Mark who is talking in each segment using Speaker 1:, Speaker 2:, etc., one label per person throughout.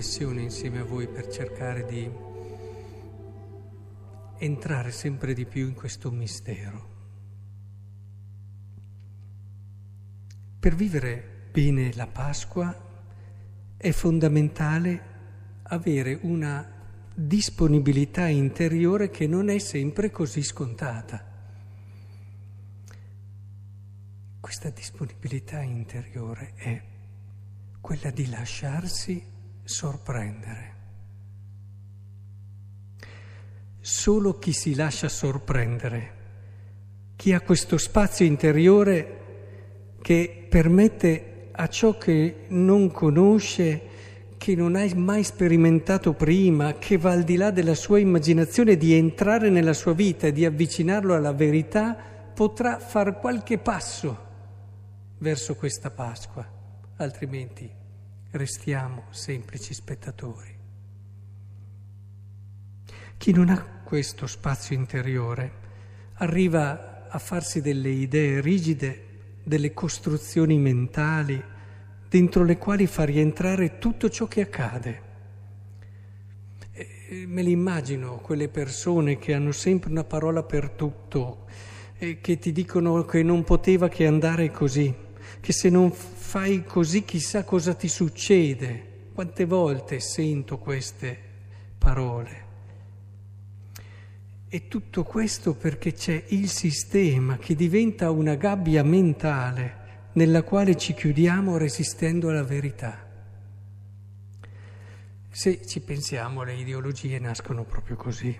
Speaker 1: riflessione insieme a voi per cercare di entrare sempre di più in questo mistero. Per vivere bene la Pasqua è fondamentale avere una disponibilità interiore che non è sempre così scontata. Questa disponibilità interiore è quella di lasciarsi sorprendere. Solo chi si lascia sorprendere, chi ha questo spazio interiore che permette a ciò che non conosce, che non hai mai sperimentato prima, che va al di là della sua immaginazione, di entrare nella sua vita e di avvicinarlo alla verità, potrà far qualche passo verso questa Pasqua, altrimenti restiamo semplici spettatori. Chi non ha questo spazio interiore arriva a farsi delle idee rigide, delle costruzioni mentali, dentro le quali fa rientrare tutto ciò che accade. E me li immagino quelle persone che hanno sempre una parola per tutto che ti dicono che non poteva che andare così che se non fai così chissà cosa ti succede. Quante volte sento queste parole? E tutto questo perché c'è il sistema che diventa una gabbia mentale nella quale ci chiudiamo resistendo alla verità. Se ci pensiamo, le ideologie nascono proprio così,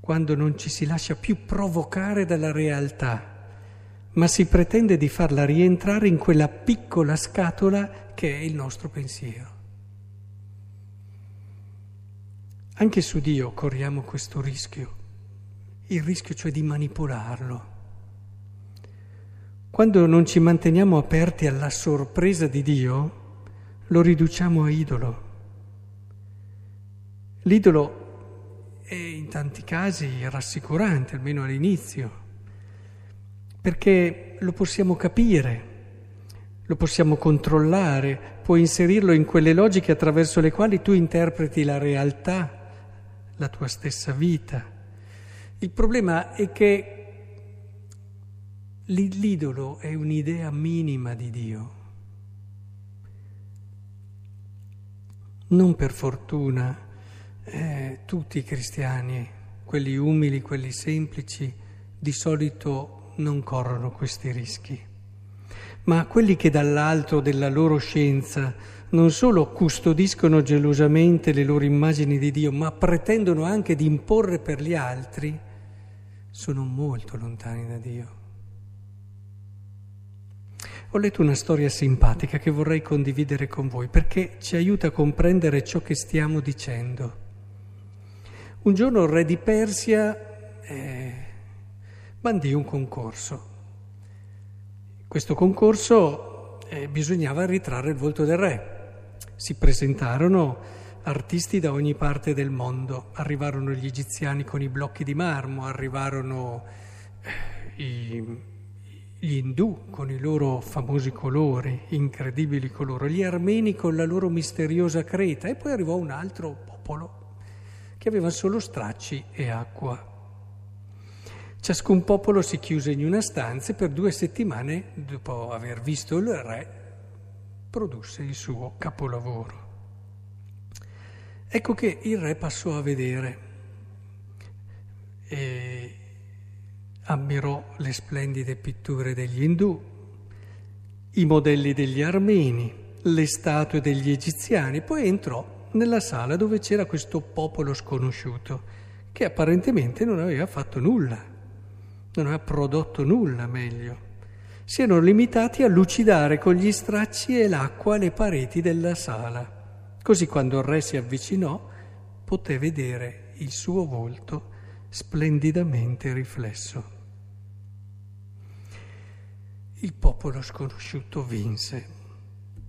Speaker 1: quando non ci si lascia più provocare dalla realtà ma si pretende di farla rientrare in quella piccola scatola che è il nostro pensiero. Anche su Dio corriamo questo rischio, il rischio cioè di manipolarlo. Quando non ci manteniamo aperti alla sorpresa di Dio, lo riduciamo a idolo. L'idolo è in tanti casi rassicurante, almeno all'inizio perché lo possiamo capire, lo possiamo controllare, puoi inserirlo in quelle logiche attraverso le quali tu interpreti la realtà, la tua stessa vita. Il problema è che l'idolo è un'idea minima di Dio. Non per fortuna eh, tutti i cristiani, quelli umili, quelli semplici, di solito non corrono questi rischi, ma quelli che dall'alto della loro scienza non solo custodiscono gelosamente le loro immagini di Dio, ma pretendono anche di imporre per gli altri, sono molto lontani da Dio. Ho letto una storia simpatica che vorrei condividere con voi perché ci aiuta a comprendere ciò che stiamo dicendo. Un giorno il re di Persia eh, bandì un concorso. Questo concorso eh, bisognava ritrarre il volto del re. Si presentarono artisti da ogni parte del mondo, arrivarono gli egiziani con i blocchi di marmo, arrivarono eh, i, gli indù con i loro famosi colori, incredibili colori, gli armeni con la loro misteriosa creta e poi arrivò un altro popolo che aveva solo stracci e acqua. Ciascun popolo si chiuse in una stanza e per due settimane, dopo aver visto il re, produsse il suo capolavoro. Ecco che il re passò a vedere e ammirò le splendide pitture degli indù, i modelli degli armeni, le statue degli egiziani, poi entrò nella sala dove c'era questo popolo sconosciuto che apparentemente non aveva fatto nulla non ha prodotto nulla meglio. Si erano limitati a lucidare con gli stracci e l'acqua le pareti della sala. Così quando il re si avvicinò poté vedere il suo volto splendidamente riflesso. Il popolo sconosciuto vinse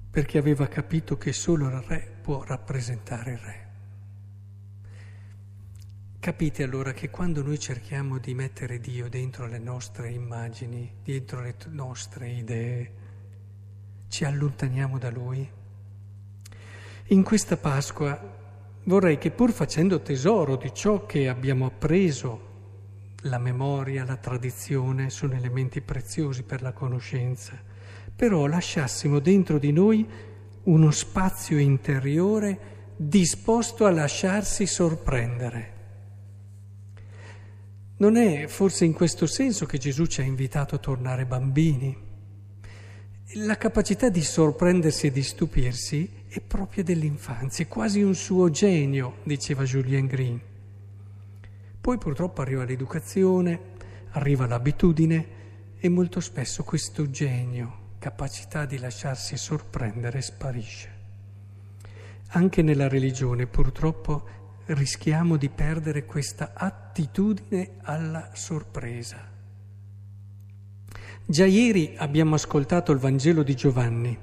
Speaker 1: perché aveva capito che solo il re può rappresentare il re. Capite allora che quando noi cerchiamo di mettere Dio dentro le nostre immagini, dentro le nostre idee, ci allontaniamo da Lui? In questa Pasqua vorrei che pur facendo tesoro di ciò che abbiamo appreso, la memoria, la tradizione sono elementi preziosi per la conoscenza, però lasciassimo dentro di noi uno spazio interiore disposto a lasciarsi sorprendere. Non è forse in questo senso che Gesù ci ha invitato a tornare bambini? La capacità di sorprendersi e di stupirsi è propria dell'infanzia, è quasi un suo genio, diceva Julien Green. Poi purtroppo arriva l'educazione, arriva l'abitudine e molto spesso questo genio, capacità di lasciarsi sorprendere, sparisce. Anche nella religione purtroppo rischiamo di perdere questa attitudine alla sorpresa. Già ieri abbiamo ascoltato il Vangelo di Giovanni,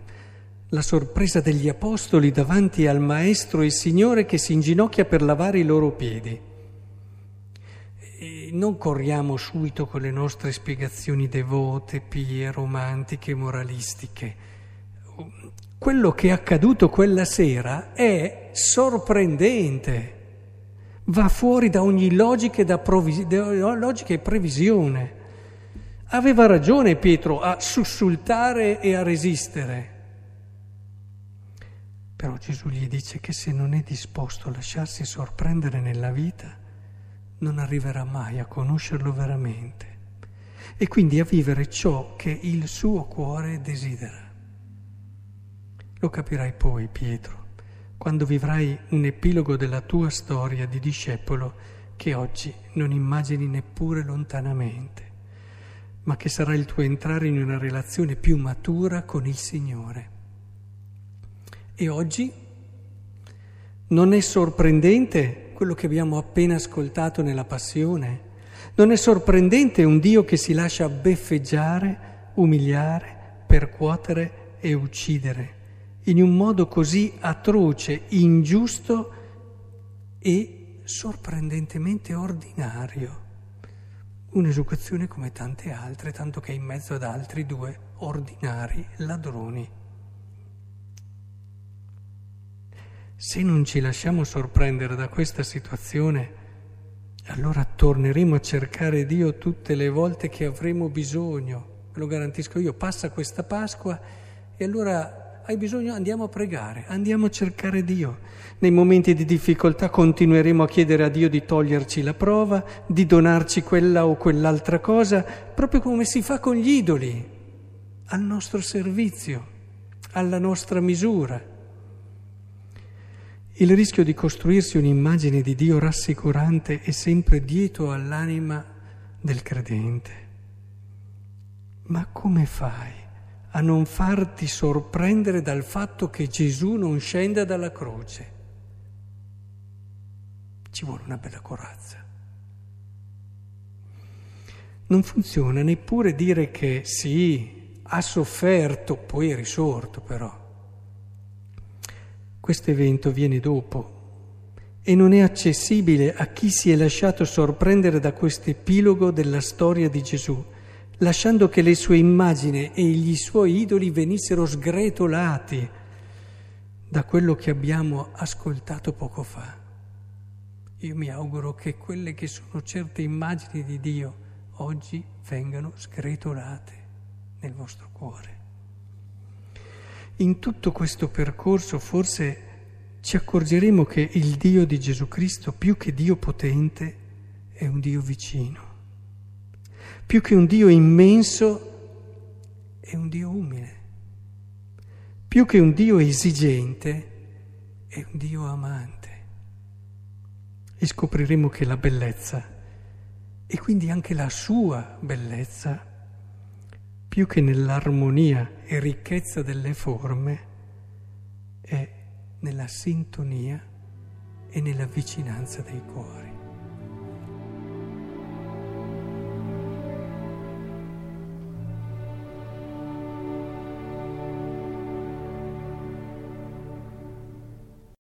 Speaker 1: la sorpresa degli Apostoli davanti al Maestro e Signore che si inginocchia per lavare i loro piedi non corriamo subito con le nostre spiegazioni devote, pie, romantiche, moralistiche. Quello che è accaduto quella sera è sorprendente, va fuori da ogni logica e, provvis- logica e previsione. Aveva ragione Pietro a sussultare e a resistere. Però Gesù gli dice che se non è disposto a lasciarsi sorprendere nella vita, non arriverà mai a conoscerlo veramente e quindi a vivere ciò che il suo cuore desidera. Lo capirai poi, Pietro, quando vivrai un epilogo della tua storia di discepolo che oggi non immagini neppure lontanamente, ma che sarà il tuo entrare in una relazione più matura con il Signore. E oggi non è sorprendente quello che abbiamo appena ascoltato nella passione? Non è sorprendente un Dio che si lascia beffeggiare, umiliare, percuotere e uccidere in un modo così atroce, ingiusto e sorprendentemente ordinario. Un'esecuzione come tante altre, tanto che in mezzo ad altri due ordinari ladroni. Se non ci lasciamo sorprendere da questa situazione, allora torneremo a cercare Dio tutte le volte che avremo bisogno. Ve lo garantisco io, passa questa Pasqua e allora hai bisogno, andiamo a pregare, andiamo a cercare Dio. Nei momenti di difficoltà continueremo a chiedere a Dio di toglierci la prova, di donarci quella o quell'altra cosa, proprio come si fa con gli idoli, al nostro servizio, alla nostra misura. Il rischio di costruirsi un'immagine di Dio rassicurante è sempre dietro all'anima del credente. Ma come fai a non farti sorprendere dal fatto che Gesù non scenda dalla croce? Ci vuole una bella corazza. Non funziona neppure dire che sì, ha sofferto, poi è risorto però. Questo evento viene dopo e non è accessibile a chi si è lasciato sorprendere da questo epilogo della storia di Gesù, lasciando che le sue immagini e gli suoi idoli venissero sgretolati da quello che abbiamo ascoltato poco fa. Io mi auguro che quelle che sono certe immagini di Dio oggi vengano sgretolate nel vostro cuore. In tutto questo percorso forse ci accorgeremo che il Dio di Gesù Cristo, più che Dio potente, è un Dio vicino. Più che un Dio immenso, è un Dio umile. Più che un Dio esigente, è un Dio amante. E scopriremo che la bellezza, e quindi anche la sua bellezza, più che nell'armonia e ricchezza delle forme, è nella sintonia e nella vicinanza dei cuori.